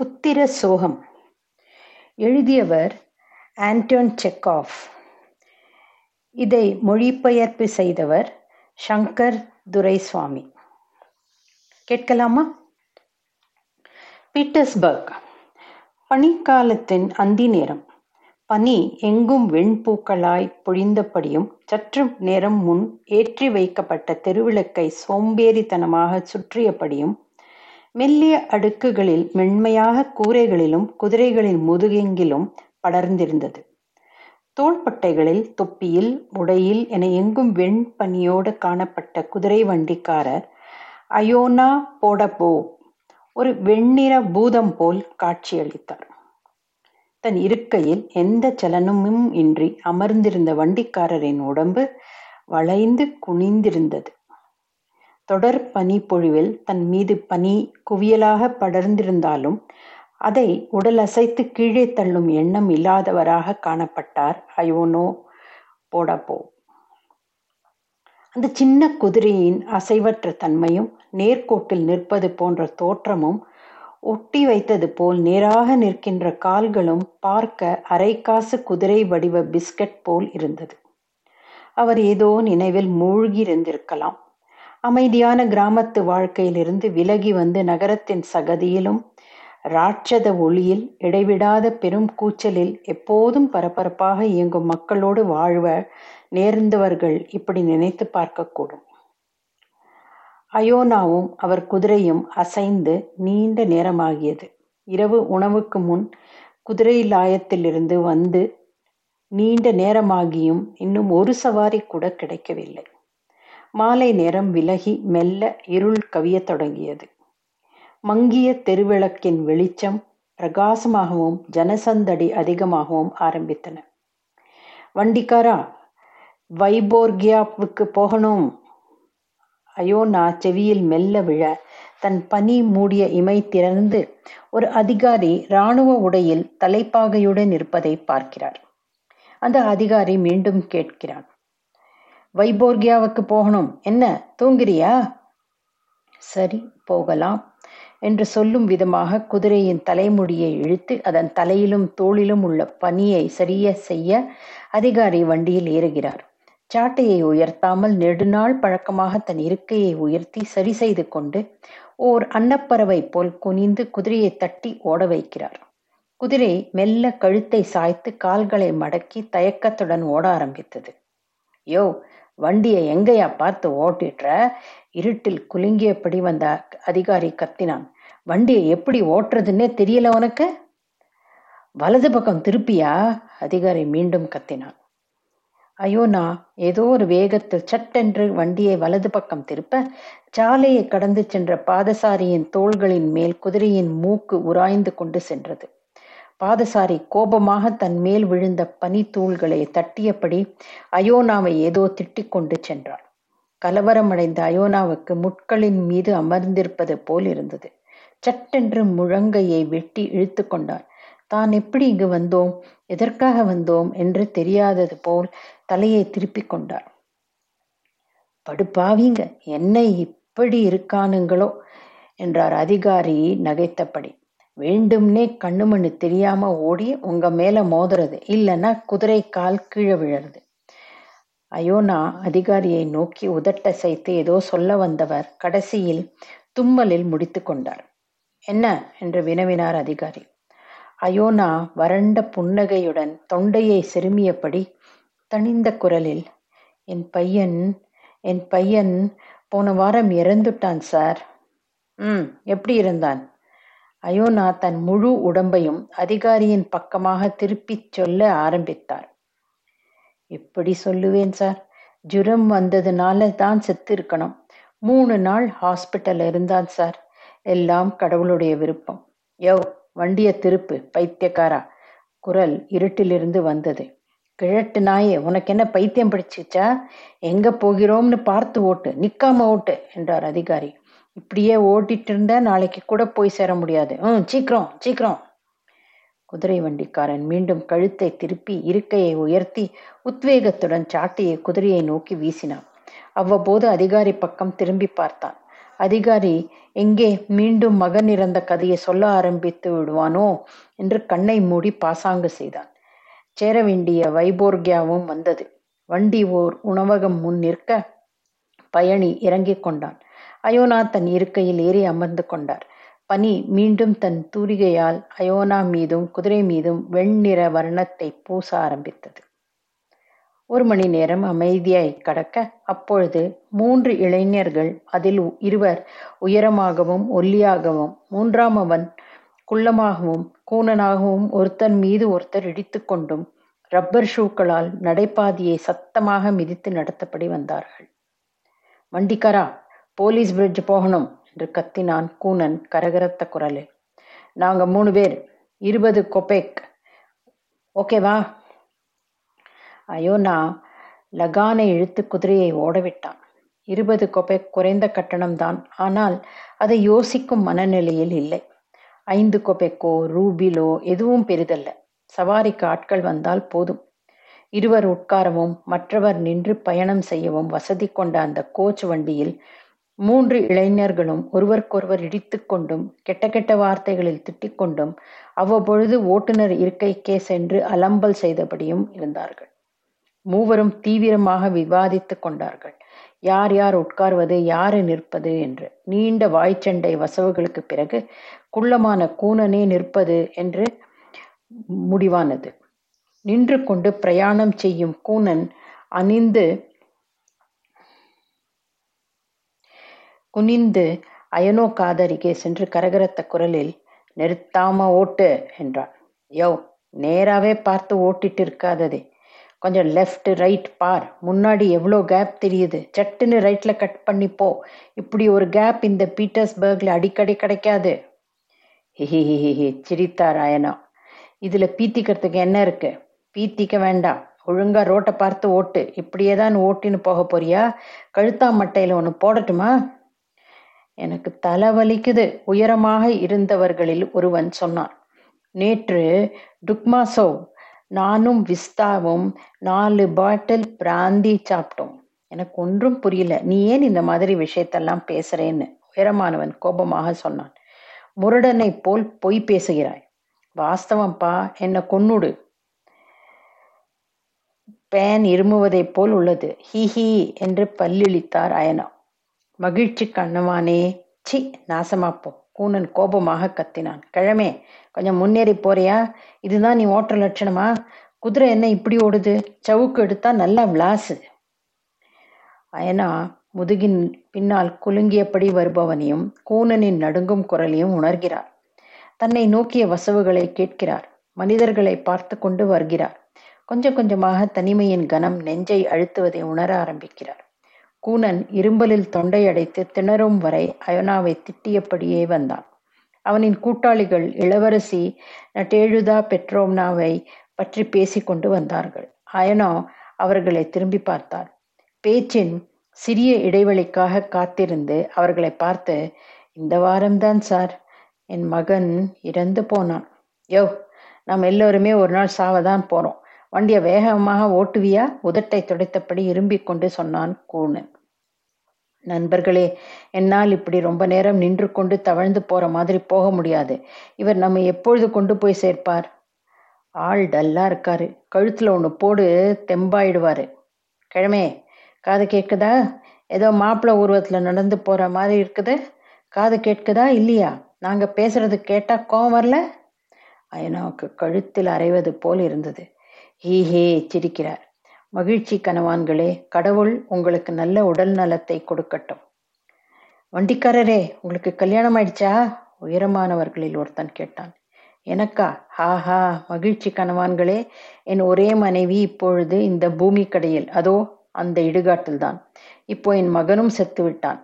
புத்திர சோகம். எழுதியவர் ஆண்டோன் செக்காஃப். இதை மொழிபெயர்ப்பு செய்தவர் சங்கர் துரைசுவாமி. கேட்கலாமா? பீட்டர்ஸ்பர்க் பனிக்காலத்தின் அந்தி நேரம். பனி எங்கும் வெண்பூக்களாய் பொழிந்தபடியும் சற்று நேரம் முன் ஏற்றி வைக்கப்பட்ட தெருவிளக்கை சோம்பேறித்தனமாக சுற்றியபடியும் மெல்லிய அடுக்குகளில் மென்மையாக கூரைகளிலும் குதிரைகளின் முதுகெங்கிலும் படர்ந்திருந்தது. தோள்பட்டைகளில் தொப்பியில் உடையில் என எங்கும் வெண்பனியோடு காணப்பட்ட குதிரை வண்டிக்காரர் அயோனா போடபோ ஒரு வெண்ணிற பூதம் போல் காட்சியளித்தார். தன் இருக்கையில் எந்த சலனமும் இன்றி அமர்ந்திருந்த வண்டிக்காரரின் உடம்பு வளைந்து குனிந்திருந்தது. தொடர் பனி பொழிவில் தன் மீது பனி குவியலாக படர்ந்திருந்தாலும் அதை உடல் அசைத்து கீழே தள்ளும் எண்ணம் இல்லாதவராக காணப்பட்டார் அயோனோ போடப்போ. அந்த சின்ன குதிரையின் அசைவற்ற தன்மையும் நேர்கோட்டில் நிற்பது போன்ற தோற்றமும் ஒட்டி வைத்தது போல் நேராக நிற்கின்ற கால்களும் பார்க்க அரைக்காசு குதிரை வடிவ பிஸ்கட் போல் இருந்தது. அவர் ஏதோ நினைவில் மூழ்கியிருந்திருக்கலாம் அமைதியான கிராமத்து வாழ்க்கையிலிருந்து விலகி வந்து நகரத்தின் சகதியிலும் ராட்சத ஒளியில் இடைவிடாத பெரும் கூச்சலில் எப்போதும் பரபரப்பாக இயங்கும் மக்களோடு வாழ்வ நேர்ந்தவர்கள் இப்படி நினைத்து பார்க்கக்கூடும். அயோனாவும் அவர் குதிரையும் அசைந்து நீண்ட நேரமாகியது. இரவு உணவுக்கு முன் குதிரை லாயத்திலிருந்து வந்து நீண்ட நேரமாகியும் இன்னும் ஒரு சவாரி கூட கிடைக்கவில்லை. மாலை நேரம் விலகி மெல்ல இருள் கவியத் தொடங்கியது. மங்கிய தெருவிளக்கின் வெளிச்சம் பிரகாசமாகவும் ஜனசந்தடி அதிகமாகவும் ஆரம்பித்தன. வண்டிக்காரா வைபோர்கியாவுக்கு போகணும். அயோனா செவியில் மெல்ல விழ. தன் பனி மூடிய இமை திறந்து ஒரு அதிகாரி இராணுவ உடையில் தலைப்பாகையுடன் இருப்பதை பார்க்கிறார். அந்த அதிகாரி மீண்டும் கேட்கிறான் வைபோர்கியாவுக்கு போகணும். என்ன? தூங்குறியா? சரி போகலாம் என்று சொல்லும் விதமாக குதிரையின் தலைமுடியை இழுத்து அதன் தலையிலும் தோளிலும் உள்ள பனியை சரிய செய்ய அதிகாரி வண்டியில் ஏறுகிறார். சாட்டையை உயர்த்தாமல் நெடுநாள் பழக்கமாக தன் இருக்கையை உயர்த்தி சரி செய்து கொண்டு ஓர் அன்னப்பறவை போல் குனிந்து குதிரையை தட்டி ஓட வைக்கிறார். குதிரை மெல்ல கழுத்தை சாய்த்து கால்களை மடக்கி தயக்கத்துடன் ஓட ஆரம்பித்தது. யோ வண்டியை எங்கேயா பார்த்து ஓட்டிடுற இருட்டில் குலுங்கியபடி வந்த அதிகாரி கத்தினான். வண்டியை எப்படி ஓட்டுறதுன்னே தெரியல உனக்கு? வலது பக்கம் திருப்பியா? அதிகாரி மீண்டும் கத்தினான். ஐயோ நான் ஏதோ ஒரு வேகத்தில் சட்டென்று வண்டியை வலது பக்கம் திருப்ப சாலையை கடந்து சென்ற பாதசாரியின் தோள்களின் மேல் குதிரையின் மூக்கு உராய்ந்து கொண்டு சென்றது. பாதசாரி கோபமாக தன் மேல் விழுந்த பனித்தூள்களை தட்டியபடி அயோனாவை ஏதோ திட்டிக் கொண்டு சென்றாள். கலவரமடைந்த அயோனாவுக்கு முட்களின் மீது அமர்ந்திருப்பது போல் இருந்தது. சட்டென்று முழங்கையை வெட்டி இழுத்து கொண்டாள். தான் எப்படி இங்கு வந்தோம்? எதற்காக வந்தோம்? என்று தெரியாதது போல் தலையை திருப்பிக் கொண்டாள். படுப்பாவீங்க. என்ன இப்படி இருக்கானுங்களோ? என்றார் அதிகாரி நகைத்தபடி. வேண்டும்னே கண்ணுமண்ணு தெரியாம ஓடி உங்க மேல மோதுறது இல்லைன்னா குதிரை கால் கீழே விழறது. அயோனா அதிகாரியை நோக்கி உதட்டசைத்து ஏதோ சொல்ல வந்தவர் கடைசியில் தும்மலில் முடித்து கொண்டார். என்ன? என்று வினவினார் அதிகாரி. அயோனா வறண்ட புன்னகையுடன் தொண்டையை செருமியபடி தனிந்த குரலில் என் பையன் என் பையன் போன வாரம் இறந்துட்டான் சார். ம் எப்படி இருந்தான்? அயோனா தன் முழு உடம்பையும் அதிகாரியின் பக்கமாக திருப்பிச் சொல்ல ஆரம்பித்தார். எப்படி சொல்லுவேன் சார். ஜுரம் வந்ததுனால தான் செத்து இருக்கணும் மூணு நாள் ஹாஸ்பிட்டல் இருந்தான் சார். எல்லாம் கடவுளுடைய விருப்பம். யோ வண்டிய திருப்பு பைத்தியக்காரா. குரல் இருட்டிலிருந்து வந்தது. கிழட்டு நாயே உனக்கு என்ன பைத்தியம் பிடிச்சிச்சா? எங்க போகிறோம்னு பார்த்து ஓட்டு. நிக்காம ஓட்டு என்றார் அதிகாரி. இப்படியே ஓட்டிட்டு இருந்த நாளைக்கு கூட போய் சேர முடியாது. ம் சீக்கிரம் சீக்கிரம். குதிரை வண்டிக்காரன் மீண்டும் கழுத்தை திருப்பி இருக்கையை உயர்த்தி உத்வேகத்துடன் சாட்டையை குதிரையை நோக்கி வீசினான். அவ்வப்போது அதிகாரி பக்கம் திரும்பி பார்த்தான். அதிகாரி எங்கே மீண்டும் மகன் இறந்த கதையை சொல்ல ஆரம்பித்து விடுவானோ? என்று கண்ணை மூடி பாசாங்கு செய்தான். சேர வேண்டிய வைபோர்கியாவும் வந்தது. வண்டி ஓர் உணவகம் முன் நிற்க பயணி இறங்கிக் கொண்டான். அயோனா தன் இருக்கையில் ஏறி அமர்ந்து கொண்டார். பனி மீண்டும் தன் தூரிகையால் அயோனா மீதும் குதிரை மீதும் வெண்ணிற வர்ணத்தை பூச ஆரம்பித்தது. ஒரு மணி நேரம் அமைதியாய் கடக்க அப்பொழுது மூன்று இளைஞர்கள் அதில் இருவர் உயரமாகவும் ஒல்லியாகவும் மூன்றாம் அவன் குள்ளமாகவும் கூனனாகவும் ஒருத்தன் மீது ஒருத்தர் இடித்துக்கொண்டும் ரப்பர் ஷூக்களால் நடைபாதையை சத்தமாக மிதித்து நடத்தப்படி வந்தார்கள். வண்டிக்காரா போலீஸ் பிரிட்ஜ் போகணும் என்று கத்தினான் கூனன் கரகரத்த குரலில். நாங்க மூணு பேர் இருபது கொபேக் ஓகேவா அயோனா லகானை இழுத்து குதிரையை ஓடவிட்டான். இருபது கொபேக் குறைந்த கட்டணம்தான். ஆனால் அதை யோசிக்கும் மனநிலையில் இல்லை. ஐந்து கொபேக்கோ ரூபிலோ எதுவும் பெரிதல்ல. சவாரிக்கு ஆட்கள் வந்தால் போதும். இருவர் உட்காரவும் மற்றவர் நின்று பயணம் செய்யவும் வசதி கொண்ட அந்த கோச் வண்டியில் மூன்று இளைஞர்களும் ஒருவருக்கொருவர் இடித்துக்கொண்டும் கெட்ட கெட்ட வார்த்தைகளில் திட்டிக்கொண்டும் அவ்வப்பொழுது ஓட்டுநர் இருக்கைக்கே சென்று அலம்பல் செய்தபடியும் இருந்தார்கள். மூவரும் தீவிரமாக விவாதித்துக் கொண்டார்கள். யார் யார் உட்கார்வது யாரு நிற்பது என்று. நீண்ட வாய்ச்சண்டை வசவுகளுக்கு பிறகு குள்ளமான கூனனே நிற்பது என்று முடிவானது. நின்று கொண்டு பிரயாணம் செய்யும் கூனன் அணிந்து குனிந்து அயனோ காதரிகே சென்று கரகரத்த குரலில் நிறுத்தாம ஓட்டு என்றான் யோ நேராகவே பார்த்து ஓட்டிட்டு இருக்காததே. கொஞ்சம் லெஃப்ட் ரைட் பார். முன்னாடி எவ்வளோ கேப் தெரியுது. சட்டுன்னு ரைட்டில் கட் பண்ணி போ. இப்படி ஒரு கேப் இந்த பீட்டர்ஸ்பர்கில் அடிக்கடி கிடைக்காது. ஹிஹிஹிஹி சிரித்தார் அயனா. இதில் பீத்திக்கிறதுக்கு என்ன இருக்கு? பீத்திக்க வேண்டாம். ஒழுங்கா ரோட்டை பார்த்து ஓட்டு. இப்படியே தான் ஓட்டின்னு போக போறியா? கழுத்தா மட்டையில் ஒன்று போடட்டுமா? எனக்கு தலை வலிக்குது உயரமாக இருந்தவர்களில் ஒருவன் சொன்னான். நேற்று டுக்மாசோவ் நானும் விஸ்தாவும் நாலு பாட்டில் பிராந்தி சாப்பிட்டோம். எனக்கு ஒன்றும் புரியல. நீ ஏன் இந்த மாதிரி விஷயத்தெல்லாம் பேசுறேன்னு? உயரமானவன் கோபமாக சொன்னான். முரடனை போல் பொய் பேசுகிறாய். வாஸ்தவம்ப்பா என்னை கொன்னுடு. பேன் இருமுவதைப் போல் உள்ளது. ஹி ஹி என்று பல்லிழித்தார் அயனா. மகிழ்ச்சி கண்ணவானே. சி நாசமாப்போ. கூனன் கோபமாக கத்தினான். கிழமே கொஞ்சம் முன்னேறி போறியா? இதுதான் நீ ஓட்டுற லட்சணமா? குதிரை என்ன இப்படி ஓடுது? சவுக்கு எடுத்தா நல்லா விளாசு. அயனா முதுகின் பின்னால் குலுங்கியபடி வருபவனையும் கூனனின் நடுங்கும் குரலையும் உணர்கிறார். தன்னை நோக்கிய வசவுகளை கேட்கிறார். மனிதர்களை பார்த்து கொண்டு வருகிறார். கொஞ்சம் கொஞ்சமாக தனிமையின் கனம் நெஞ்சை அழுத்துவதை உணர ஆரம்பிக்கிறார். கூனன் இரும்பலில் தொண்டையடைத்து திணறும் வரை அயோனாவை திட்டியபடியே வந்தான். அவனின் கூட்டாளிகள் இளவரசி நட்டேழுதா பெட்ரோம்னாவை பற்றி பேசிக்கொண்டு வந்தார்கள். அயனோ அவர்களை திரும்பி பார்த்தார் பேச்சின் சிறிய இடைவெளிக்காக காத்திருந்து அவர்களை பார்த்து இந்த வாரம்தான் சார். என் மகன் இறந்து போனான். யோ நாம் எல்லோருமே ஒரு நாள் சாவதான் போறோம். வண்டியை வேகமாக ஓட்டுவியா? உதட்டை துடைத்தபடி இரும்பிக் கொண்டு சொன்னான் கூணன் நண்பர்களே என்னால் இப்படி ரொம்ப நேரம் நின்று கொண்டு தவழ்ந்து போற மாதிரி போக முடியாது. இவர் நம்ம எப்பொழுது கொண்டு போய் சேர்ப்பார்? ஆள் டல்லா இருக்காரு. கழுத்துல ஒன்று போடு தெம்பாயிடுவாரு. கிழமே காது கேட்குதா? ஏதோ மாப்பிள்ளை உருவத்தில் நடந்து போற மாதிரி இருக்குது. காது கேட்குதா? இல்லையா? நாங்க பேசுறது கேட்டா கோவம் வரல? அயனாவுக்கு கழுத்தில் அரைவது போல் இருந்தது. ஹீஹே சிரிக்கிறார். மகிழ்ச்சி கனவான்களே கடவுள் உங்களுக்கு நல்ல உடல் நலத்தை கொடுக்கட்டும். வண்டிக்காரரே உங்களுக்கு கல்யாணம் ஆயிடுச்சா? உயரமானவர்களில் ஒருத்தன் கேட்டான். எனக்கா? ஹாஹா மகிழ்ச்சி கனவான்களே என் ஒரே மனைவி இப்பொழுது இந்த பூமி கடையில். அதோ அந்த இடுகாட்டில் தான் இப்போ என் மகனும் செத்து விட்டான்.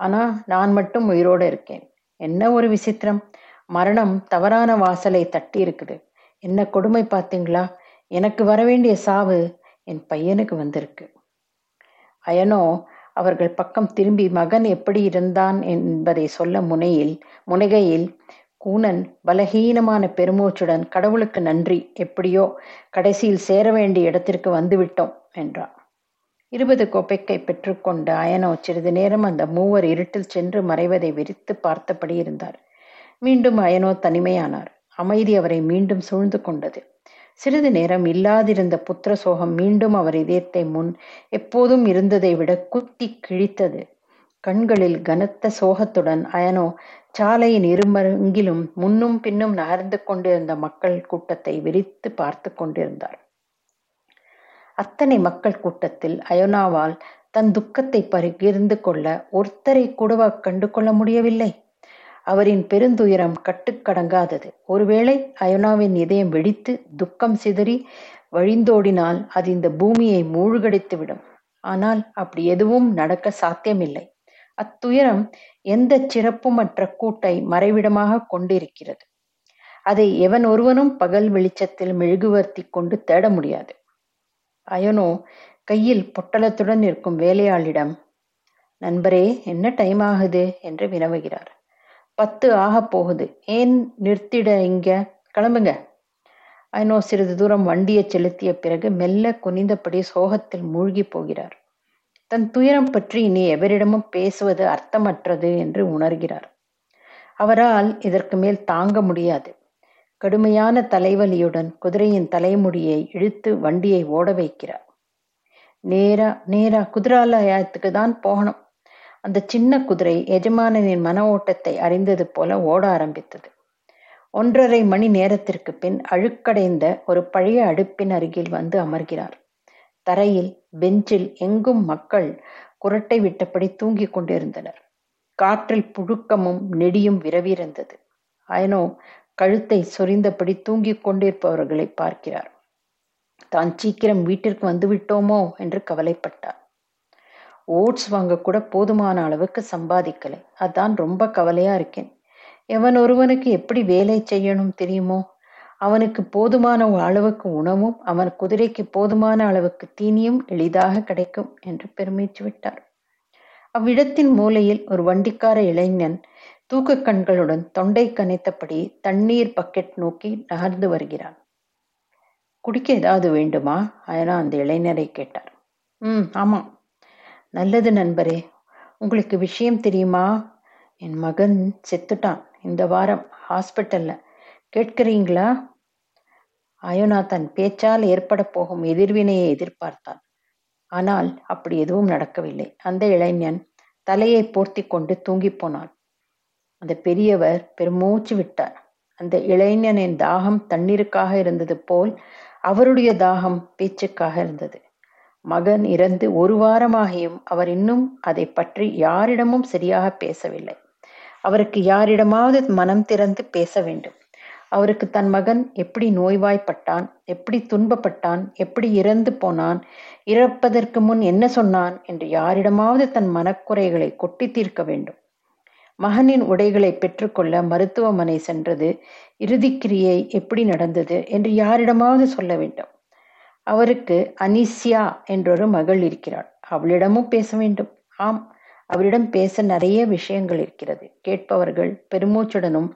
ஆனா நான் மட்டும் உயிரோடு இருக்கேன். என்ன ஒரு விசித்திரம்? மரணம் தவறான வாசலை தட்டி இருக்குது என்ன கொடுமை பார்த்தீங்களா? எனக்கு வரவேண்டிய சாவு என் பையனுக்கு வந்திருக்கு. அயனோ அவர்கள் பக்கம் திரும்பி மகன் எப்படி இருந்தான் என்பதை சொல்ல முனையில் முனைகையில் கூனன் பலகீனமான பெருமூச்சுடன் கடவுளுக்கு நன்றி. எப்படியோ கடைசியில் சேர வேண்டிய இடத்திற்கு வந்துவிட்டோம் என்றான். இருபது கோப்பைக்கை பெற்றுக்கொண்ட அயனோ சிறிது நேரம் அந்த மூவர் இருட்டில் சென்று மறைவதை விரித்து பார்த்தபடி இருந்தார். மீண்டும் அயனோ தனிமையானார். அமைதி அவரை மீண்டும் சூழ்ந்து கொண்டது. சிறிது நேரம் இல்லாதிருந்த புத்திர சோகம் மீண்டும் அவர் இதயத்தை முன் எப்போதும் இருந்ததை விட குத்தி கிழித்தது. கண்களில் கனத்த சோகத்துடன் அயனோ சாலையின் இருமருங்கிலும் முன்னும் பின்னும் நகர்ந்து கொண்டிருந்த மக்கள் கூட்டத்தை விரித்து பார்த்து கொண்டிருந்தார் அத்தனை மக்கள் கூட்டத்தில் அயோனாவால் தன் துக்கத்தை பகிர்ந்து கொள்ள ஒருத்தரை கூடவா கண்டு கொள்ள முடியவில்லை? அவரின் பெருந்துயரம் கட்டுக்கடங்காதது ஒருவேளை அயோனாவின் இதயம் வெடித்து துக்கம் சிதறி வழிந்தோடினால் அது இந்த பூமியை மூழ்கடித்துவிடும். ஆனால் அப்படி எதுவும் நடக்க சாத்தியமில்லை. அத்துயரம் எந்த சிறப்புமற்ற கூட்டை மறைவிடமாக கொண்டிருக்கிறது? அதை எவன் ஒருவனும் பகல் வெளிச்சத்தில் மெழுகுவர்த்தி கொண்டு தேட முடியாது. அயனோ கையில் பொட்டலத்துடன் இருக்கும் வேலையாளிடம் நண்பரே என்ன டைம் ஆகுது? என்று வினவுகிறார். பத்து ஆக போகுது. ஏன் நிறுத்திட இங்க? கிளம்புங்க. ஐநோ சிறிது தூரம் வண்டியை செலுத்திய பிறகு மெல்ல குனிந்தபடி சோகத்தில் மூழ்கி போகிறார். தன் துயரம் பற்றி இனி எவரிடமும் பேசுவது அர்த்தமற்றது என்று உணர்கிறார். அவரால் இதற்கு மேல் தாங்க முடியாது. கடுமையான தலைவலியுடன் குதிரையின் தலைமுடியை இழுத்து வண்டியை ஓட வைக்கிறார். நேரா நேரா குதிராலயத்துக்கு தான் போகணும். அந்த சின்ன குதிரை எஜமானனின் மன ஓட்டத்தை அறிந்தது போல ஓட ஆரம்பித்தது. ஒன்றரை மணி நேரத்திற்கு பின் அழுக்கடைந்த ஒரு பழைய அடுப்பின் அருகில் வந்து அமர்கிறார். தரையில் பெஞ்சில் எங்கும் மக்கள் குரட்டை விட்டபடி தூங்கிக் கொண்டிருந்தனர். காற்றில் புழுக்கமும் நெடியும் விரவிருந்தது அயனோ கழுத்தை சொரிந்தபடி தூங்கிக் கொண்டிருப்பவர்களை பார்க்கிறார். தான் சீக்கிரம் வீட்டிற்கு வந்து விட்டோமோ? என்று கவலைப்பட்டார். ஓட்ஸ் வாங்க கூட போதுமான அளவுக்கு சம்பாதிக்கலை. அதான் ரொம்ப கவலையா இருக்கேன். எவன் ஒருவனுக்கு எப்படி வேலை செய்யணும் தெரியுமோ? அவனுக்கு போதுமான அளவுக்கு உணவும் அவன் குதிரைக்கு போதுமான அளவுக்கு தீனியும் எளிதாக கிடைக்கும் என்று பெருமிச்சு விட்டார். அவ்விடத்தின் மூலையில் ஒரு வண்டிக்கார இளைஞன் தூக்க கண்களுடன் தொண்டை கனைத்தபடி தண்ணீர் பக்கெட் நோக்கி நகர்ந்து வருகிறான். குடிக்க ஏதாவது வேண்டுமா? அயனா அந்த இளைஞரை கேட்டார். ம் ஆமாம். நல்லது நண்பரே. உங்களுக்கு விஷயம் தெரியுமா? என் மகன் செத்துட்டான். இந்த வாரம் ஹாஸ்பிட்டல்ல கேட்கிறீங்களா? அயோனா தன் பேச்சால் ஏற்பட போகும் எதிர்வினையை எதிர்பார்த்தான். ஆனால் அப்படி எதுவும் நடக்கவில்லை. அந்த இளைஞன் தலையை போர்த்தி கொண்டு தூங்கி போனான். அந்த பெரியவர் பெருமூச்சு விட்டார். அந்த இளைஞனின் தாகம் தண்ணீருக்காக இருந்தது போல் அவருடைய தாகம் பேச்சுக்காக இருந்தது. மகன் இறந்து ஒரு வாரமாகியும் அவர் இன்னும் அதை பற்றி யாரிடமும் சரியாக பேசவில்லை. அவருக்கு யாரிடமாவது மனம் திறந்து பேச வேண்டும். அவருக்கு தன் மகன் எப்படி நோய்வாய்ப்பட்டான் எப்படி துன்பப்பட்டான் எப்படி இறந்து போனான் இறப்பதற்கு முன் என்ன சொன்னான் என்று யாரிடமாவது தன் மனக்குறைகளை கொட்டி தீர்க்க வேண்டும். மகனின் உடைகளை பெற்றுக்கொள்ள மருத்துவமனை சென்றது இறுதிக்கிரியை எப்படி நடந்தது என்று யாரிடமாவது சொல்ல வேண்டும். அவருக்கு அனிசியா என்றொரு மகள் இருக்கிறாள். அவளிடமும் பேச வேண்டும். ஆம் அவரிடம் பேச நிறைய விஷயங்கள் இருக்கிறது. கேட்பவர்கள் பெருமூச்சுடனும்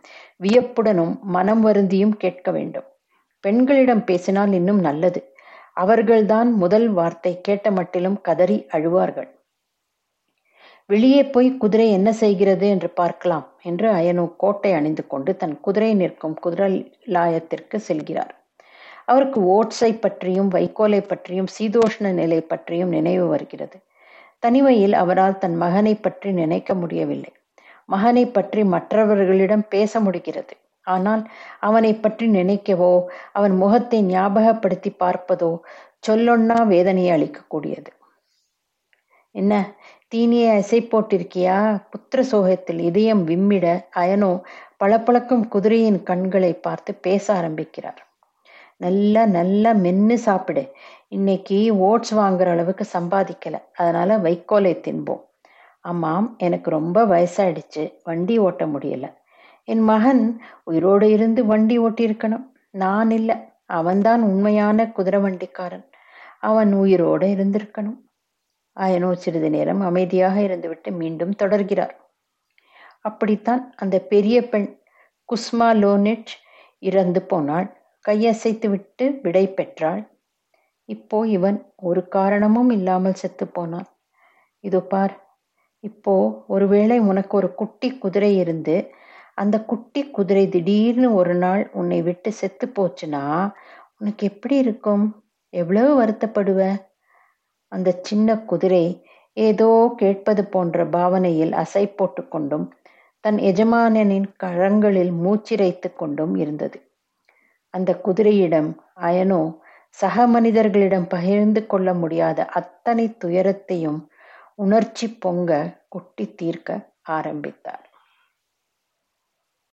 வியப்புடனும் மனம் வருந்தியும் கேட்க வேண்டும். பெண்களிடம் பேசினால் இன்னும் நல்லது. அவர்கள்தான் முதல் வார்த்தை கேட்ட மட்டிலும் கதறி அழுவார்கள். வெளியே போய் குதிரை என்ன செய்கிறது என்று பார்க்கலாம் என்று அயனு கோட்டை அணிந்து கொண்டு தன் குதிரை நிற்கும் குதிரலாயத்திற்கு செல்கிறார். அவருக்கு ஓட்ஸை பற்றியும் வைக்கோலை பற்றியும் சீதோஷ்ண நிலை பற்றியும் நினைவு வருகிறது. தனிமையில் அவரால் தன் மகனை பற்றி நினைக்க முடியவில்லை. மகனை பற்றி மற்றவர்களிடம் பேச முடிகிறது. ஆனால் அவனை பற்றி நினைக்கவோ அவன் முகத்தை ஞாபகப்படுத்தி பார்ப்பதோ சொல்லொன்னா வேதனையை அளிக்கக்கூடியது. என்ன? தீனியை அசை போட்டிருக்கியா புத்திர சோகத்தில் இதயம் விம்மிட அயனோ பளபளக்கும் குதிரையின் கண்களை பார்த்து பேச ஆரம்பிக்கிறார். நல்லா நல்லா மென்று சாப்பிடு. இன்னைக்கு ஓட்ஸ் வாங்குற அளவுக்கு சம்பாதிக்கல. அதனால வைக்கோலை தின்போம். ஆமாம் எனக்கு ரொம்ப வயசாயிடுச்சு. வண்டி ஓட்ட முடியல. என் மகன் உயிரோடு இருந்து வண்டி ஓட்டியிருக்கணும். நான் இல்லை. அவன்தான் உண்மையான குதிரை வண்டிக்காரன். அவன் உயிரோடு இருந்திருக்கணும். ஆயனோ சிறிது நேரம் அமைதியாக இருந்துவிட்டு மீண்டும் தொடர்கிறார். அப்படித்தான் அந்த பெரிய பெண் குஸ்மா லோனிட் இறந்து போனாள். கையசைத்துவிட்டு விடை பெற்றாள். இப்போ இவன் ஒரு காரணமும் இல்லாமல் செத்து போனான். இதோ பார் இப்போ ஒருவேளை உனக்கு ஒரு குட்டி குதிரை இருந்து அந்த குட்டி குதிரை திடீர்னு ஒரு நாள் உன்னை விட்டு செத்து போச்சுன்னா உனக்கு எப்படி இருக்கும்? எவ்வளவு வருத்தப்படுவ? அந்த சின்ன குதிரை ஏதோ கேட்பது போன்ற பாவனையில் அசை போட்டு கொண்டும் தன் எஜமானனின் கரங்களில் மூச்சிரைத்து கொண்டும் இருந்தது. அந்த குதிரையிடம் அயனோ சக மனிதர்களிடம் பகிர்ந்து கொள்ள முடியாத அத்தனை துயரத்தையும் உணர்ச்சி பொங்க கொட்டி தீர்க்க ஆரம்பித்தார்.